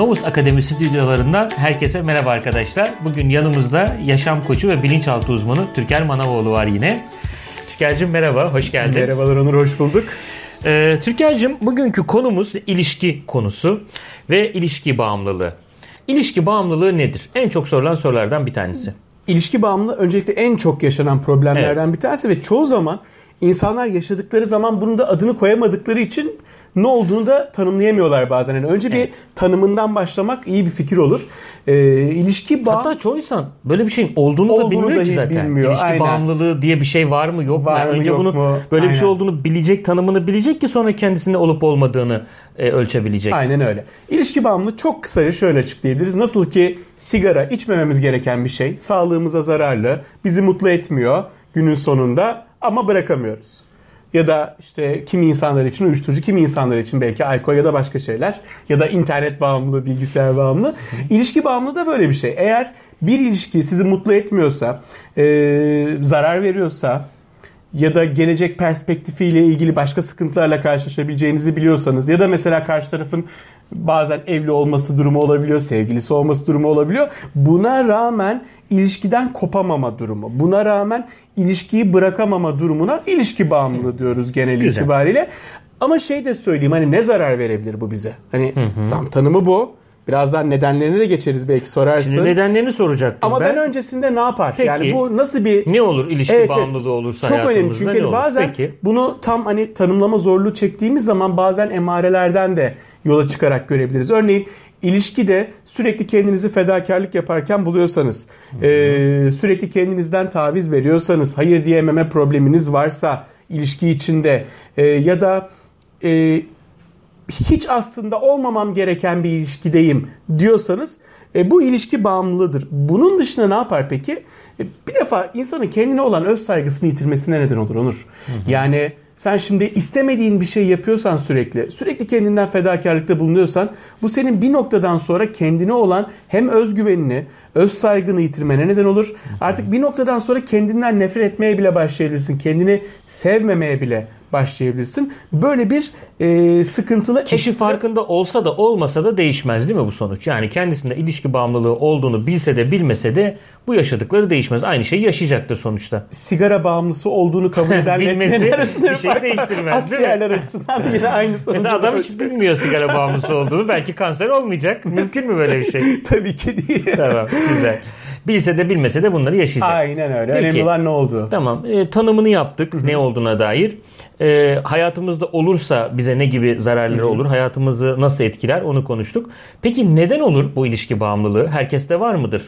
Novus Akademi stüdyolarından herkese merhaba arkadaşlar. Bugün yanımızda yaşam koçu ve bilinçaltı uzmanı Türker Manavoğlu var yine. Türker'cim merhaba, hoş geldin. Merhabalar Onur, hoş bulduk. Ee, Türker'cim bugünkü konumuz ilişki konusu ve ilişki bağımlılığı. İlişki bağımlılığı nedir? En çok sorulan sorulardan bir tanesi. İlişki bağımlılığı öncelikle en çok yaşanan problemlerden Evet. bir tanesi ve çoğu zaman insanlar yaşadıkları zaman bunun da adını koyamadıkları için ne olduğunu da tanımlayamıyorlar bazen. Yani önce bir Evet. tanımından başlamak iyi bir fikir olur. Ee, ilişki bağ Hatta çoğu insan böyle bir şeyin olduğunu, da Olduğunu bilmiyor ki zaten. bilmiyor, İlişki aynen. bağımlılığı diye bir şey var mı yok mu? Var Yani mı, önce yok bunu mu? böyle bir şey Aynen. olduğunu bilecek, tanımını bilecek ki sonra kendisinde olup olmadığını e, ölçebilecek. Aynen öyle. İlişki bağımlılığı çok kısaca şöyle açıklayabiliriz. Nasıl ki sigara içmememiz gereken bir şey, sağlığımıza zararlı, bizi mutlu etmiyor günün sonunda ama bırakamıyoruz. Ya da işte kimi insanlar için uyuşturucu, kimi insanlar için belki alkol ya da başka şeyler ya da internet bağımlılığı, bilgisayar bağımlılığı. İlişki bağımlılığı da böyle bir şey. Eğer bir ilişki sizi mutlu etmiyorsa, e, zarar veriyorsa, ya da gelecek perspektifiyle ilgili başka sıkıntılarla karşılaşabileceğinizi biliyorsanız ya da mesela karşı tarafın bazen evli olması durumu olabiliyor, sevgilisi olması durumu olabiliyor. Buna rağmen ilişkiden kopamama durumu, buna rağmen ilişkiyi bırakamama durumuna ilişki bağımlılığı diyoruz genel Güzel. itibariyle. Ama şey de söyleyeyim hani ne zarar verebilir bu bize? Hani tam tanımı bu. Birazdan nedenlerine de geçeriz belki sorarsın. Şimdi nedenlerini soracaktım Ama ben, ben. öncesinde ne yapar? Peki. Yani bu nasıl bir Ne olur ilişki Evet, bağımlılığı olursa çok önemli çünkü hani bazen Peki. bunu tam hani tanımlama zorluğu çektiğimiz zaman bazen emarelerden de yola çıkarak görebiliriz. Örneğin ilişkide sürekli kendinizi fedakarlık yaparken buluyorsanız, e, sürekli kendinizden taviz veriyorsanız, hayır diyememe probleminiz varsa ilişki içinde e, ya da e, hiç aslında olmamam gereken bir ilişkideyim diyorsanız e, bu ilişki bağımlılığıdır. Bunun dışında ne yapar peki? E, bir defa insanın kendine olan öz saygısını yitirmesine neden olur Onur. Yani sen şimdi istemediğin bir şey yapıyorsan sürekli, sürekli kendinden fedakarlıkta bulunuyorsan bu senin bir noktadan sonra kendine olan hem özgüvenini, öz saygını yitirmene neden olur. Artık bir noktadan sonra kendinden nefret etmeye bile başlayabilirsin. Kendini sevmemeye bile başlayabilirsin. Böyle bir e, sıkıntılı Kişi ekstra- farkında olsa da olmasa da değişmez değil mi bu sonuç? Yani kendisinde ilişki bağımlılığı olduğunu bilse de bilmese de bu yaşadıkları değişmez. Aynı şeyi yaşayacaktır sonuçta. sigara bağımlısı olduğunu kabul eden Bilmesi arasında bir şey fark değiştirmez? Akciğerler açısından yine aynı sonucu Mesela adam hiç bilmiyor sigara bağımlısı olduğunu. Belki kanser olmayacak. Mümkün mü böyle bir şey? Tabii ki değil. tamam güzel. Bilse de bilmese de bunları yaşayacak. Aynen öyle. Peki. Önemli olan ne oldu? Tamam e, tanımını yaptık ne olduğuna dair. E, hayatımızda olursa bize ne gibi zararları olur? Hayatımızı nasıl etkiler onu konuştuk. Peki neden olur bu ilişki bağımlılığı? Herkeste var mıdır?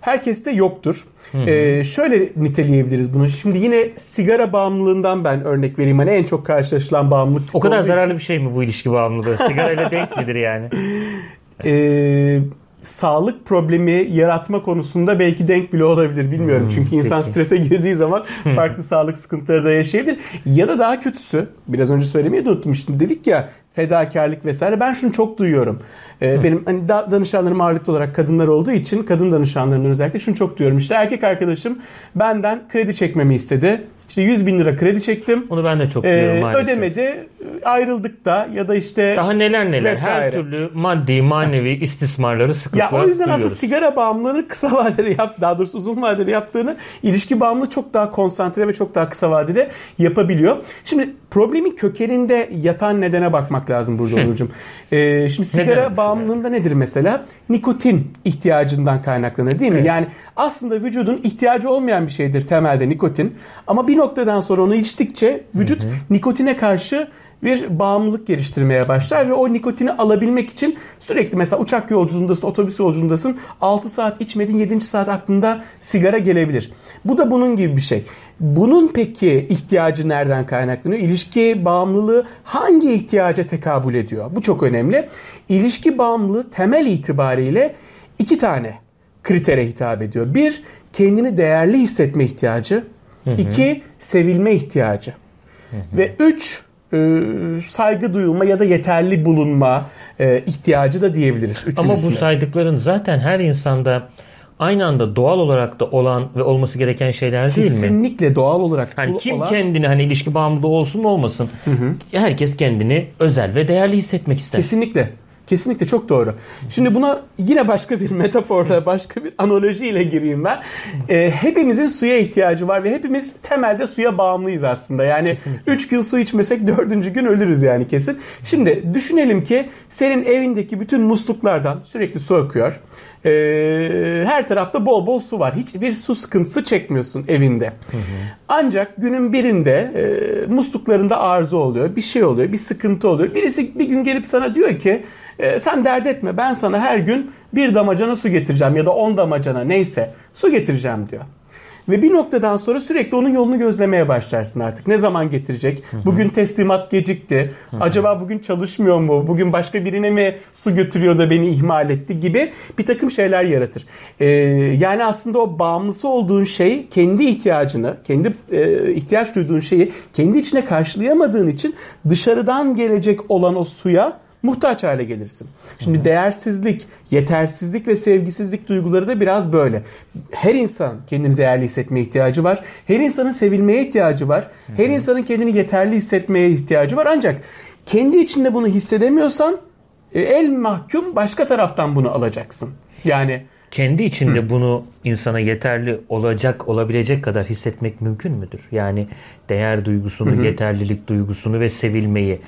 Herkeste yoktur. Ee, şöyle niteleyebiliriz bunu. Şimdi yine sigara bağımlılığından ben örnek vereyim. Hani en çok karşılaşılan bağımlılık. O kadar zararlı bir şey mi bu ilişki bağımlılığı? Sigarayla denk midir yani? e, sağlık problemi yaratma konusunda belki denk bile olabilir bilmiyorum. Hmm, Çünkü insan peki. strese girdiği zaman farklı sağlık sıkıntıları da yaşayabilir. Ya da daha kötüsü biraz önce söylemeyi de unuttum. Şimdi dedik ya fedakarlık vesaire ben şunu çok duyuyorum. Ee, benim hani da, danışanlarım ağırlıklı olarak kadınlar olduğu için kadın danışanlarımdan özellikle şunu çok duyuyorum. İşte erkek arkadaşım benden kredi çekmemi istedi. İşte 100 bin lira kredi çektim. Onu ben de çok Ee, duyuyorum maalesef. ödemedi. Ayrıldık da ya da işte Daha neler neler. Her Vesaire. türlü maddi, manevi istismarları Ya sıklıkla o yüzden aslında duyuyoruz. sigara bağımlılığını kısa vadeli yap, daha doğrusu uzun vadeli yaptığını ilişki bağımlılığı çok daha konsantre ve çok daha kısa vadede yapabiliyor. Şimdi problemin kökeninde yatan nedene bakmak lazım burada Onurcuğum. Ee, şimdi sigara mesela? bağımlılığında nedir mesela? Nikotin ihtiyacından kaynaklanır değil mi? Evet. Yani aslında vücudun ihtiyacı olmayan bir şeydir temelde nikotin. Ama bir noktadan sonra onu içtikçe vücut nikotine karşı bir bağımlılık geliştirmeye başlar ve o nikotini alabilmek için sürekli mesela uçak yolculuğundasın, otobüs yolculuğundasın 6 saat içmedin 7. saat aklında sigara gelebilir. Bu da bunun gibi bir şey. Bunun peki ihtiyacı nereden kaynaklanıyor? İlişki bağımlılığı hangi ihtiyaca tekabül ediyor? Bu çok önemli. İlişki bağımlılığı temel itibariyle iki tane kritere hitap ediyor. Bir, kendini değerli hissetme ihtiyacı. İki, sevilme ihtiyacı. Ve üç, e, saygı duyulma ya da yeterli bulunma e, ihtiyacı da diyebiliriz. Ama bu Üçüncüsüne. saydıkların zaten her insanda aynı anda doğal olarak da olan ve olması gereken şeyler değil mi? kesinlikle doğal olarak Hani bu kim olan- kendini hani ilişki bağımlılığı olsun olmasın herkes kendini özel ve değerli hissetmek ister. Kesinlikle. Kesinlikle çok doğru. Şimdi buna yine başka bir metaforla, başka bir analojiyle gireyim ben. E, hepimizin suya ihtiyacı var ve hepimiz temelde suya bağımlıyız aslında. Yani 3 gün su içmesek 4. gün ölürüz yani kesin. Şimdi düşünelim ki senin evindeki bütün musluklardan sürekli su akıyor. E, her tarafta bol bol su var. Hiçbir su sıkıntısı çekmiyorsun evinde. Hı hı. Ancak günün birinde e, musluklarında arıza oluyor. Bir şey oluyor. Bir sıkıntı oluyor. Birisi bir gün gelip sana diyor ki e, sen dert etme ben sana her gün bir damacana su getireceğim ya da on damacana neyse su getireceğim diyor. Ve bir noktadan sonra sürekli onun yolunu gözlemeye başlarsın artık. Ne zaman getirecek? Bugün teslimat gecikti. Acaba bugün çalışmıyor mu? Bugün başka birine mi su götürüyor da beni ihmal etti gibi bir takım şeyler yaratır. Ee, yani aslında o bağımlısı olduğun şey kendi ihtiyacını, kendi e, ihtiyaç duyduğun şeyi kendi içine karşılayamadığın için dışarıdan gelecek olan o suya muhtaç hale gelirsin. Şimdi değersizlik, yetersizlik ve sevgisizlik duyguları da biraz böyle. Her insan kendini değerli hissetmeye ihtiyacı var. Her insanın sevilmeye ihtiyacı var. Her insanın kendini yeterli hissetmeye ihtiyacı var. Ancak kendi içinde bunu hissedemiyorsan e, el mahkum başka taraftan bunu alacaksın. Yani kendi içinde Hı. bunu insana yeterli olacak olabilecek kadar hissetmek mümkün müdür? Yani değer duygusunu, Hı. yeterlilik duygusunu ve sevilmeyi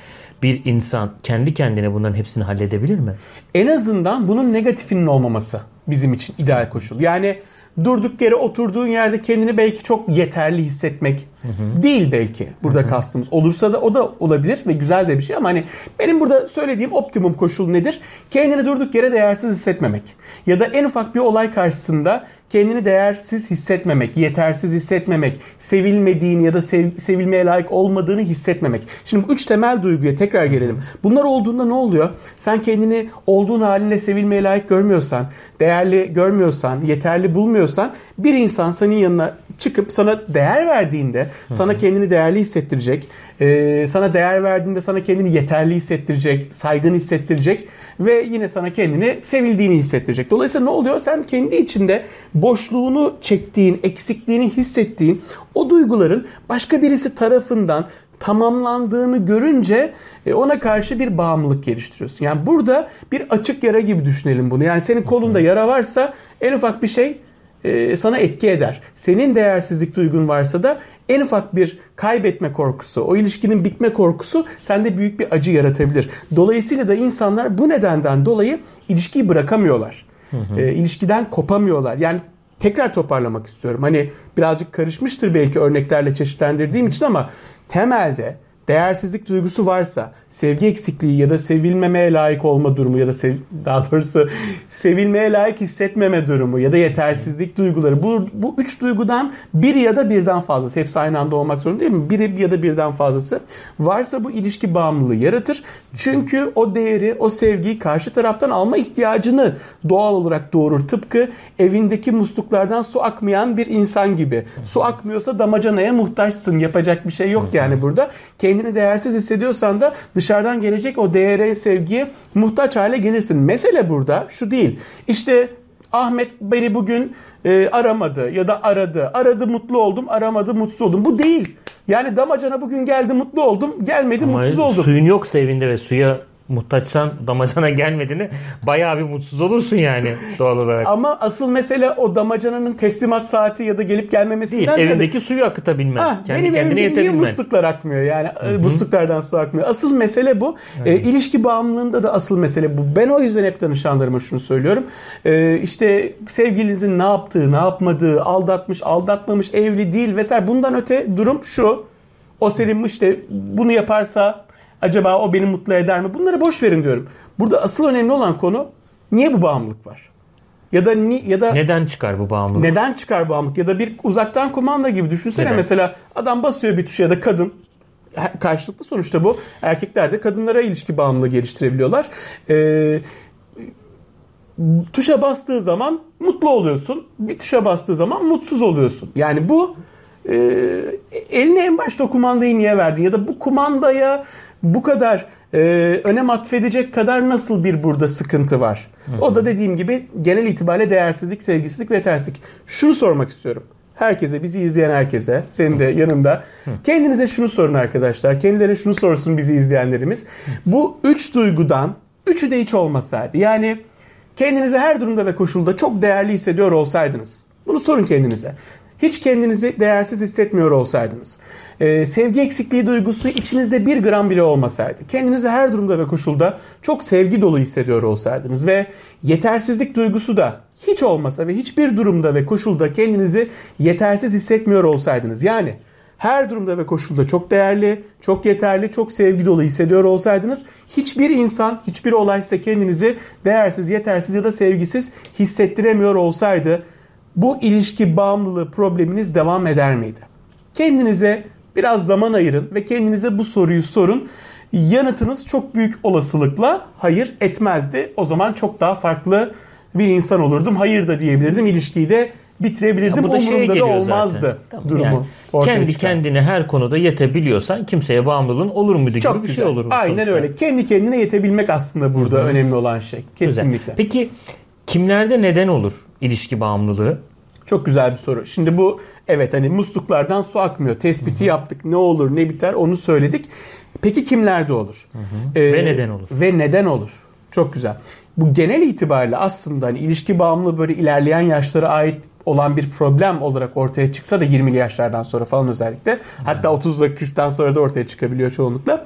bir insan kendi kendine bunların hepsini halledebilir mi? En azından bunun negatifinin olmaması bizim için ideal koşul. Yani durduk yere oturduğun yerde kendini belki çok yeterli hissetmek hı hı. değil belki burada hı hı. kastımız. Olursa da o da olabilir ve güzel de bir şey ama hani benim burada söylediğim optimum koşul nedir? Kendini durduk yere değersiz hissetmemek. Ya da en ufak bir olay karşısında kendini değersiz hissetmemek, yetersiz hissetmemek, sevilmediğini ya da sev, sevilmeye layık olmadığını hissetmemek. Şimdi bu üç temel duyguya tekrar gelelim. Bunlar olduğunda ne oluyor? Sen kendini olduğun haline sevilmeye layık görmüyorsan, değerli görmüyorsan, yeterli bulmuyorsan bir insan senin yanına çıkıp sana değer verdiğinde, sana kendini değerli hissettirecek, e, sana değer verdiğinde sana kendini yeterli hissettirecek, saygın hissettirecek ve yine sana kendini sevildiğini hissettirecek. Dolayısıyla ne oluyor? Sen kendi içinde boşluğunu çektiğin, eksikliğini hissettiğin o duyguların başka birisi tarafından tamamlandığını görünce e, ona karşı bir bağımlılık geliştiriyorsun. Yani burada bir açık yara gibi düşünelim bunu. Yani senin kolunda yara varsa en ufak bir şey e, sana etki eder. Senin değersizlik duygun varsa da en ufak bir kaybetme korkusu, o ilişkinin bitme korkusu sende büyük bir acı yaratabilir. Dolayısıyla da insanlar bu nedenden dolayı ilişkiyi bırakamıyorlar. Hı hı. E, ilişkiden kopamıyorlar. Yani tekrar toparlamak istiyorum. Hani birazcık karışmıştır belki örneklerle çeşitlendirdiğim için ama temelde değersizlik duygusu varsa, sevgi eksikliği ya da sevilmemeye layık olma durumu ya da sev, daha doğrusu sevilmeye layık hissetmeme durumu ya da yetersizlik duyguları bu, bu üç duygudan biri ya da birden fazlası hepsi aynı anda olmak zorunda değil mi? Biri ya da birden fazlası varsa bu ilişki bağımlılığı yaratır. Çünkü o değeri, o sevgiyi karşı taraftan alma ihtiyacını doğal olarak doğurur. Tıpkı evindeki musluklardan su akmayan bir insan gibi. Su akmıyorsa damacanaya muhtaçsın. Yapacak bir şey yok yani burada. Kendini değersiz hissediyorsan da dışarıdan gelecek o değere, sevgiye muhtaç hale gelirsin. Mesele burada şu değil. İşte Ahmet beni bugün e, aramadı ya da aradı. Aradı mutlu oldum, aramadı mutsuz oldum. Bu değil. Yani damacana bugün geldi mutlu oldum, gelmedi Ama mutsuz oldum. Suyun yoksa evinde ve suya muhtaçsan damacana gelmediğini bayağı bir mutsuz olursun yani doğal olarak. Ama asıl mesele o damacananın teslimat saati ya da gelip gelmemesinden Değil, evindeki de... suyu akıtabilmen. Ha, Kendi benim kendine evimde niye musluklar akmıyor yani Hı-hı. musluklardan su akmıyor. Asıl mesele bu. E, ilişki bağımlılığında da asıl mesele bu. Ben o yüzden hep danışanlarıma şunu söylüyorum. E, işte sevgilinizin ne yaptığı, ne yapmadığı, aldatmış, aldatmamış, evli değil vesaire bundan öte durum şu. O senin işte bunu yaparsa Acaba o beni mutlu eder mi? Bunları boş verin diyorum. Burada asıl önemli olan konu niye bu bağımlılık var? Ya da ni, ya da neden çıkar bu bağımlılık? Neden çıkar bağımlılık? Ya da bir uzaktan kumanda gibi düşünsene neden? mesela adam basıyor bir tuşa ya da kadın karşılıklı sonuçta bu. Erkekler de kadınlara ilişki bağımlılığı geliştirebiliyorlar. Ee, tuşa bastığı zaman mutlu oluyorsun. Bir tuşa bastığı zaman mutsuz oluyorsun. Yani bu e, eline en başta kumandayı niye verdin? Ya da bu kumandaya bu kadar e, önem atfedecek kadar nasıl bir burada sıkıntı var? Hı hı. O da dediğim gibi genel itibariyle değersizlik, sevgisizlik ve terslik. Şunu sormak istiyorum. Herkese, bizi izleyen herkese, senin de yanında. Hı. Kendinize şunu sorun arkadaşlar. Kendilerine şunu sorsun bizi izleyenlerimiz. Bu üç duygudan Üçü de hiç olmasaydı. Yani kendinizi her durumda ve koşulda çok değerli hissediyor olsaydınız. Bunu sorun kendinize. Hiç kendinizi değersiz hissetmiyor olsaydınız. Ee, sevgi eksikliği duygusu içinizde bir gram bile olmasaydı. Kendinizi her durumda ve koşulda çok sevgi dolu hissediyor olsaydınız. Ve yetersizlik duygusu da hiç olmasa ve hiçbir durumda ve koşulda kendinizi yetersiz hissetmiyor olsaydınız. Yani her durumda ve koşulda çok değerli, çok yeterli, çok sevgi dolu hissediyor olsaydınız hiçbir insan, hiçbir olay size kendinizi değersiz, yetersiz ya da sevgisiz hissettiremiyor olsaydı bu ilişki bağımlılığı probleminiz devam eder miydi? Kendinize biraz zaman ayırın ve kendinize bu soruyu sorun. Yanıtınız çok büyük olasılıkla hayır etmezdi. O zaman çok daha farklı bir insan olurdum. Hayır da diyebilirdim. İlişkiyi de bitirebilirdim. Ya bu da Umurumda da olmazdı zaten. Tamam, durumu. yani kendi çıkan. kendine her konuda yetebiliyorsan kimseye bağımlılığın olur muydu gibi Çok bir güzel. şey olur. Aynen sonuçta. öyle. Kendi kendine yetebilmek aslında burada önemli olan şey. Güzel. Kesinlikle. Peki kimlerde neden olur ilişki bağımlılığı? Çok güzel bir soru. Şimdi bu evet hani musluklardan su akmıyor. Tespiti yaptık. Ne olur ne biter onu söyledik. Peki kimlerde olur? Ee, Ve neden olur? Ve neden olur? Çok güzel. Bu genel itibariyle aslında hani ilişki bağımlılığı böyle ilerleyen yaşlara ait olan bir problem olarak ortaya çıksa da 20'li yaşlardan sonra falan özellikle. Hatta 30'la 40'tan sonra da ortaya çıkabiliyor çoğunlukla.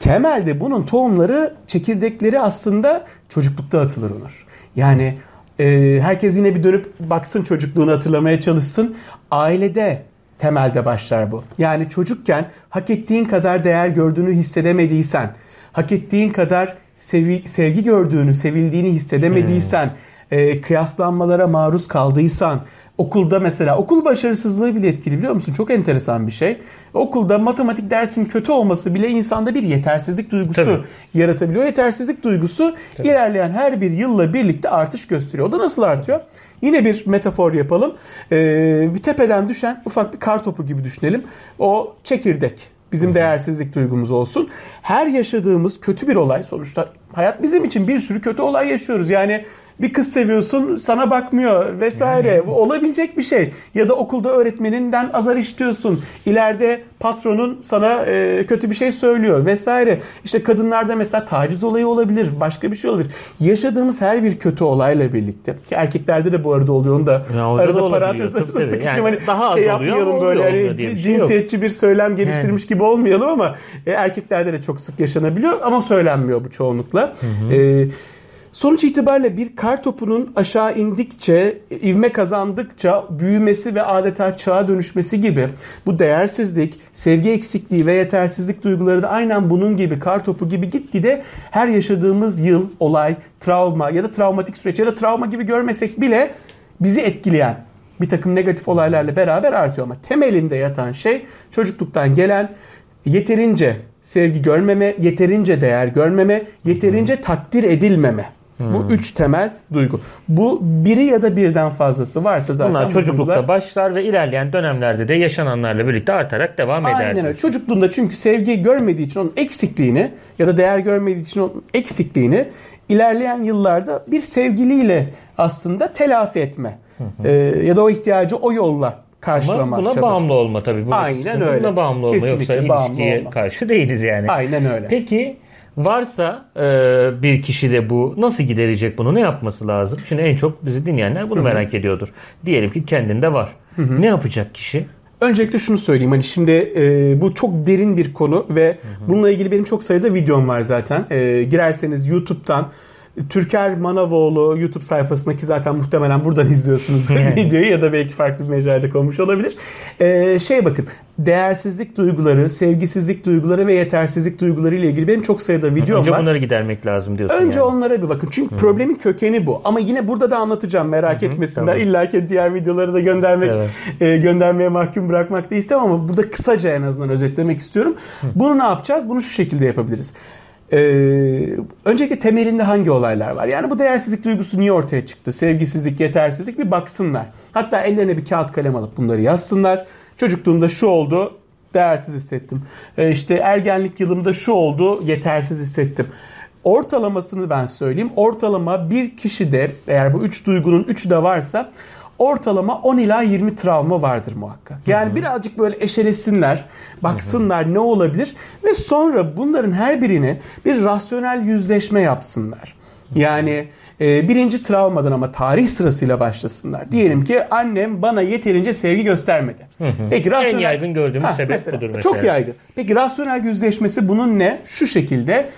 Temelde bunun tohumları, çekirdekleri aslında çocuklukta atılır Onur. Yani e, herkes yine bir dönüp baksın çocukluğunu hatırlamaya çalışsın. Ailede temelde başlar bu. Yani çocukken hak ettiğin kadar değer gördüğünü hissedemediysen, hak ettiğin kadar sevi- sevgi gördüğünü, sevildiğini hissedemediysen, e, kıyaslanmalara maruz kaldıysan, okulda mesela okul başarısızlığı bile etkili biliyor musun? Çok enteresan bir şey. Okulda matematik dersin kötü olması bile insanda bir yetersizlik duygusu Tabii. yaratabiliyor. Yetersizlik duygusu ilerleyen her bir yılla birlikte artış gösteriyor. O da nasıl artıyor? Yine bir metafor yapalım. Ee, bir tepeden düşen ufak bir kar topu gibi düşünelim. O çekirdek bizim değersizlik duygumuz olsun. Her yaşadığımız kötü bir olay sonuçta hayat bizim için bir sürü kötü olay yaşıyoruz. Yani bir kız seviyorsun sana bakmıyor vesaire. Bu olabilecek bir şey. Ya da okulda öğretmeninden azar işliyorsun. İleride patronun sana e, kötü bir şey söylüyor vesaire. İşte kadınlarda mesela taciz olayı olabilir. Başka bir şey olabilir. Yaşadığımız her bir kötü olayla birlikte. Ki erkeklerde de bu arada oluyor. Onu da Ya da arada olabiliyor, parantez arasında sıkıştırayım. Yani Hani daha az şey oluyor yapmayalım böyle. Hani şey yok. cinsiyetçi bir söylem geliştirmiş gibi olmayalım ama e, erkeklerde de çok sık yaşanabiliyor ama söylenmiyor bu çoğunlukla. E, Sonuç itibariyle bir kar topunun aşağı indikçe, ivme kazandıkça büyümesi ve adeta çağa dönüşmesi gibi bu değersizlik, sevgi eksikliği ve yetersizlik duyguları da aynen bunun gibi kar topu gibi gitgide her yaşadığımız yıl, olay, travma ya da travmatik süreç ya da travma gibi görmesek bile bizi etkileyen bir takım negatif olaylarla beraber artıyor ama temelinde yatan şey çocukluktan gelen yeterince sevgi görmeme, yeterince değer görmeme, yeterince takdir edilmeme. Bu üç temel duygu. Bu biri ya da birden fazlası varsa zaten Bunlar bu çocuklukta duygular- başlar ve ilerleyen dönemlerde de yaşananlarla birlikte artarak devam eder. Aynen öyle. Çocukluğunda çünkü sevgi görmediği için onun eksikliğini ya da değer görmediği için onun eksikliğini ilerleyen yıllarda bir sevgiliyle aslında telafi etme. Ee, ya da o ihtiyacı o yolla karşılama Ama buna çabası. bağımlı olma tabii. Buradaki Aynen öyle. Buna bağımlı olma Kesinlikle yoksa bağımlı ilişkiye olma. karşı değiliz yani. Aynen öyle. Peki varsa e, bir kişi de bu nasıl giderecek bunu ne yapması lazım? Şimdi en çok bizi dinleyenler bunu merak ediyordur. Diyelim ki kendinde var. Ne yapacak kişi? Öncelikle şunu söyleyeyim hani şimdi e, bu çok derin bir konu ve bununla ilgili benim çok sayıda videom var zaten. E, girerseniz YouTube'dan Türker Manavoğlu YouTube sayfasındaki zaten muhtemelen buradan izliyorsunuz videoyu ya da belki farklı bir mecrada konmuş olabilir. E, şey bakın değersizlik duyguları, sevgisizlik duyguları ve yetersizlik duyguları ile ilgili benim çok sayıda videom Önce var. bunları gidermek lazım diyorsun Önce yani. onlara bir bakın. Çünkü problemin kökeni bu. Ama yine burada da anlatacağım. Merak etmesinler. tamam. İlla ki diğer videoları da göndermek, Evet. e, göndermeye mahkum bırakmak da istemem ama burada kısaca en azından özetlemek istiyorum. Bunu ne yapacağız? Bunu şu şekilde yapabiliriz. Ee, öncelikle temelinde hangi olaylar var? Yani bu değersizlik duygusu niye ortaya çıktı? Sevgisizlik, yetersizlik bir baksınlar. Hatta ellerine bir kağıt kalem alıp bunları yazsınlar. Çocukluğumda şu oldu, değersiz hissettim. Ee, işte ergenlik yılımda şu oldu, yetersiz hissettim. Ortalamasını ben söyleyeyim. Ortalama bir kişide eğer bu üç duygunun üçü de varsa ortalama 10 ila 20 travma vardır muhakkak. Yani birazcık böyle eşelesinler, baksınlar ne olabilir ve sonra bunların her birini bir rasyonel yüzleşme yapsınlar. Yani e, birinci travmadan ama tarih sırasıyla başlasınlar. Diyelim ki annem bana yeterince sevgi göstermedi. Peki en yaygın gördüğümüz ha, sebep mesela, budur mesela. Çok yaygın. Peki rasyonel yüzleşmesi bunun ne? Şu şekilde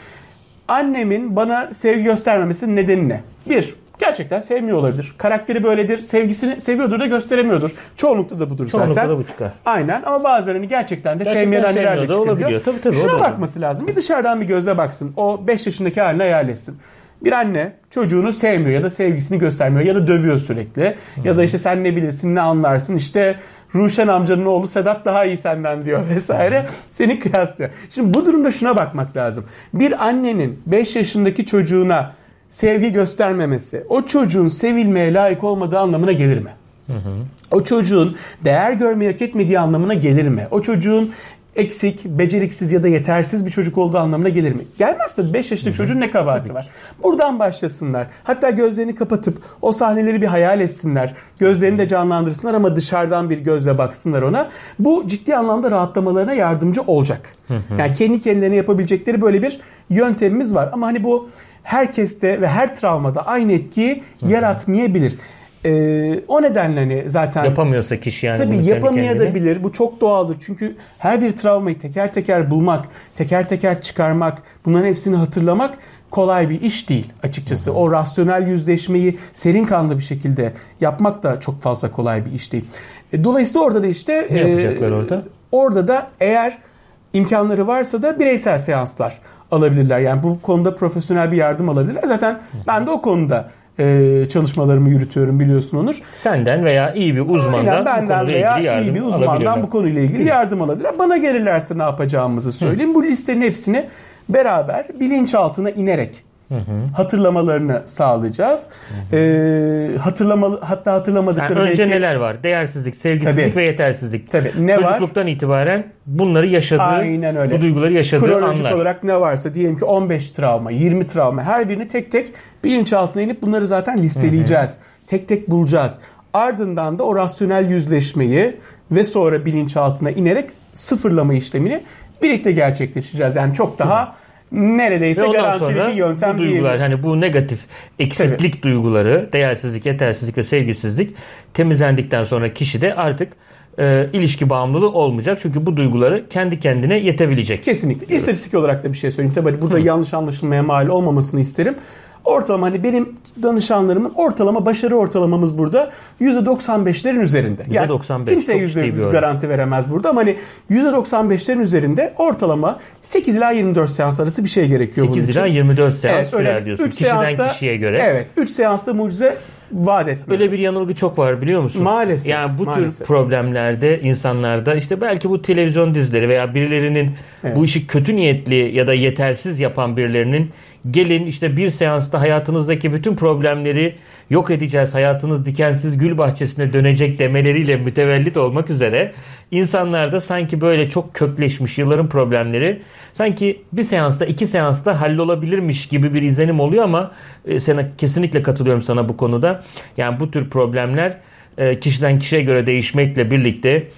annemin bana sevgi göstermemesinin nedeni ne? Bir, gerçekten sevmiyor olabilir. Karakteri böyledir. Sevgisini seviyordur da gösteremiyordur. Çoğunlukta da budur Çoğunlukta zaten. da bu çıkar. Aynen ama bazen gerçekten de Gerçekten sevmeyen anneler de da çıkabiliyor. olabiliyor. Tabii, tabii, o Şuna da bakması lazım. Bir dışarıdan bir gözle baksın. O 5 yaşındaki haline hayal etsin. Bir anne çocuğunu sevmiyor ya da sevgisini göstermiyor ya da dövüyor sürekli. Ya da işte sen ne bilirsin ne anlarsın işte Ruşen amcanın oğlu Sedat daha iyi senden diyor vesaire. Seni kıyaslıyor. Şimdi bu durumda şuna bakmak lazım. Bir annenin 5 yaşındaki çocuğuna sevgi göstermemesi o çocuğun sevilmeye layık olmadığı anlamına gelir mi? Hı hı. O çocuğun değer görmeyi hak etmediği anlamına gelir mi? O çocuğun eksik, beceriksiz ya da yetersiz bir çocuk olduğu anlamına gelir mi? Gelmez tabii 5 yaşındaki çocuğun ne kabahati var? Buradan başlasınlar. Hatta gözlerini kapatıp o sahneleri bir hayal etsinler. Gözlerini de canlandırsınlar ama dışarıdan bir gözle baksınlar ona. Bu ciddi anlamda rahatlamalarına yardımcı olacak. Yani kendi kendilerine yapabilecekleri böyle bir yöntemimiz var. Ama hani bu herkeste ve her travmada aynı etkiyi yaratmayabilir. Ee, o nedenle hani zaten yapamıyorsa kişi yani tabii yapamayabilir. Bu çok doğaldır. Çünkü her bir travmayı teker teker bulmak, teker teker çıkarmak, bunların hepsini hatırlamak kolay bir iş değil açıkçası. Hı hı. O rasyonel yüzleşmeyi serin kanlı bir şekilde yapmak da çok fazla kolay bir iş değil. E, dolayısıyla orada da işte ne yapacaklar e, orada? Orada da eğer imkanları varsa da bireysel seanslar alabilirler. Yani bu konuda profesyonel bir yardım alabilirler. Zaten ben de o konuda e, çalışmalarımı yürütüyorum biliyorsun Onur. Senden veya iyi bir uzmandan Aynen, benden bu konuyla veya ilgili yardım iyi bir uzmandan bu konuyla ilgili yardım alabilirler. Bana gelirlerse ne yapacağımızı söyleyeyim. Hı. Bu listenin hepsini beraber bilinçaltına inerek Hı hı. hatırlamalarını sağlayacağız. Hı hı. Ee, hatırlamalı hatta hatırlamadıkları yani önce belki... neler var? Değersizlik, sevgisizlik Tabii. ve yetersizlik. Tabii. Ne Çocukluktan var? itibaren bunları yaşadığı, Aynen öyle. bu duyguları yaşadığı Kronolojik anlar. olarak ne varsa diyelim ki 15 travma, 20 travma her birini tek tek bilinçaltına inip bunları zaten listeleyeceğiz. Hı hı. Tek tek bulacağız. Ardından da o rasyonel yüzleşmeyi ve sonra bilinçaltına inerek sıfırlama işlemini birlikte gerçekleştireceğiz. Yani çok daha neredeyse garantili bir yöntem bu duygular, değil. Hani bu negatif eksiklik Tabii. duyguları, değersizlik, yetersizlik ve sevgisizlik temizlendikten sonra kişi de artık e, ilişki bağımlılığı olmayacak. Çünkü bu duyguları kendi kendine yetebilecek. Kesinlikle. Diyoruz. İstatistik olarak da bir şey söyleyeyim. Tabii burada Hı. yanlış anlaşılmaya mal olmamasını isterim. Ortalama hani benim danışanlarımın ortalama başarı ortalamamız burada %95'lerin üzerinde. Yani %95 kimse %100 garanti veremez burada ama hani %95'lerin üzerinde ortalama 8 ila 24 seans arası bir şey gerekiyor 8 ila 24 seans evet, sürer diyorsun. Kişiden seansta, kişiye göre. Evet. 3 seansta mucize vaat etmiyor. Böyle bir yanılgı çok var biliyor musun? Maalesef. Yani bu maalesef. tür problemlerde insanlarda işte belki bu televizyon dizileri veya birilerinin evet. bu işi kötü niyetli ya da yetersiz yapan birilerinin gelin işte bir seansta hayatınızdaki bütün problemleri yok edeceğiz. Hayatınız dikensiz gül bahçesine dönecek demeleriyle mütevellit olmak üzere insanlarda sanki böyle çok kökleşmiş yılların problemleri sanki bir seansta iki seansta hallolabilirmiş gibi bir izlenim oluyor ama e, sana kesinlikle katılıyorum sana bu konuda. Yani bu tür problemler e, kişiden kişiye göre değişmekle birlikte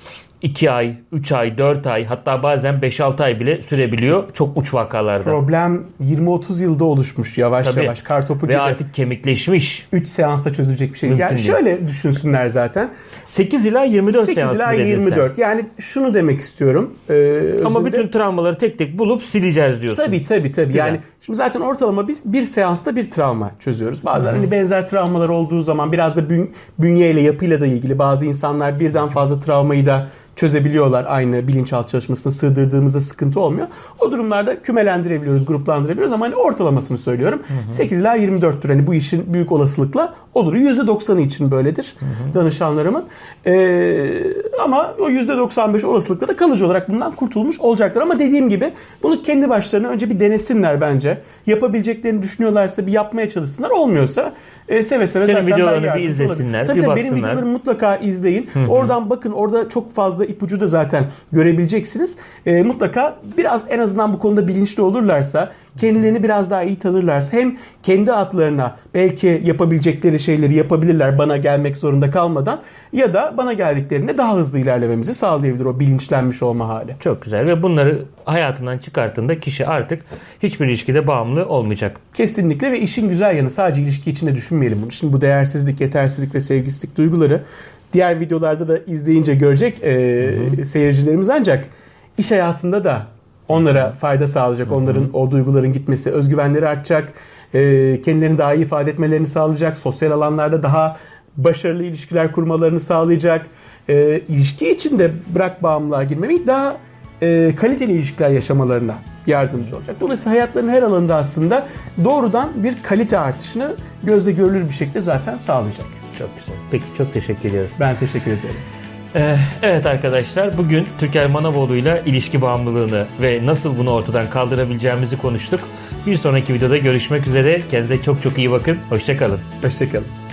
2 ay, 3 ay, 4 ay hatta bazen 5-6 ay bile sürebiliyor çok uç vakalarda. Problem 20-30 yılda oluşmuş yavaş Tabii. yavaş kartopu Ve gibi. artık kemikleşmiş. 3 seansta çözülecek bir şey. Mümkün yani değil. şöyle düşünsünler zaten. 8 ila 24 8 seans ila 24. Sen. Yani şunu demek istiyorum. E, Ama bütün travmaları tek tek bulup sileceğiz diyorsun. Tabii tabii tabii. Güzel. Yani şimdi zaten ortalama biz bir seansta bir travma çözüyoruz. Bazen Hı-hı. hani benzer travmalar olduğu zaman biraz da bün, bünyeyle yapıyla da ilgili bazı insanlar birden fazla travmayı da çözebiliyorlar aynı bilinçaltı çalışmasına sığdırdığımızda sıkıntı olmuyor. O durumlarda kümelendirebiliyoruz, gruplandırabiliyoruz ama hani ortalamasını söylüyorum. Hı hı. 8 ila 24'tür. Hani bu işin büyük olasılıkla olur. %90'ı için böyledir hı hı. danışanlarımın. Ee, ama o %95 olasılıkla da kalıcı olarak bundan kurtulmuş olacaklar. Ama dediğim gibi bunu kendi başlarına önce bir denesinler bence. Yapabileceklerini düşünüyorlarsa bir yapmaya çalışsınlar. Olmuyorsa e, seve seve Senin videolarını bir izlesinler. Tabii bir tabii benim baksınlar. videolarımı mutlaka izleyin. Oradan bakın orada çok fazla ipucu da zaten görebileceksiniz. E, mutlaka biraz en azından bu konuda bilinçli olurlarsa, kendilerini biraz daha iyi tanırlarsa hem kendi adlarına belki yapabilecekleri şeyleri yapabilirler bana gelmek zorunda kalmadan ya da bana geldiklerinde daha hızlı ilerlememizi sağlayabilir o bilinçlenmiş olma hali. Çok güzel ve bunları hayatından çıkarttığında kişi artık hiçbir ilişkide bağımlı olmayacak. Kesinlikle ve işin güzel yanı sadece ilişki içinde düşünmeyelim bunu. Şimdi bu değersizlik, yetersizlik ve sevgisizlik duyguları diğer videolarda da izleyince görecek e, seyircilerimiz ancak iş hayatında da onlara fayda sağlayacak. Onların o duyguların gitmesi, özgüvenleri artacak, e, kendilerini daha iyi ifade etmelerini sağlayacak, sosyal alanlarda daha başarılı ilişkiler kurmalarını sağlayacak. E, ilişki içinde bırak bağımlılığa girmemeyi daha e, kaliteli ilişkiler yaşamalarına yardımcı olacak. Dolayısıyla hayatların her alanında aslında doğrudan bir kalite artışını gözle görülür bir şekilde zaten sağlayacak. Çok güzel. Peki çok teşekkür ediyoruz. Ben teşekkür ederim. Ee, evet arkadaşlar bugün Türker Manavoğlu'yla ilişki bağımlılığını ve nasıl bunu ortadan kaldırabileceğimizi konuştuk. Bir sonraki videoda görüşmek üzere. Kendinize çok çok iyi bakın. Hoşçakalın. Hoşçakalın.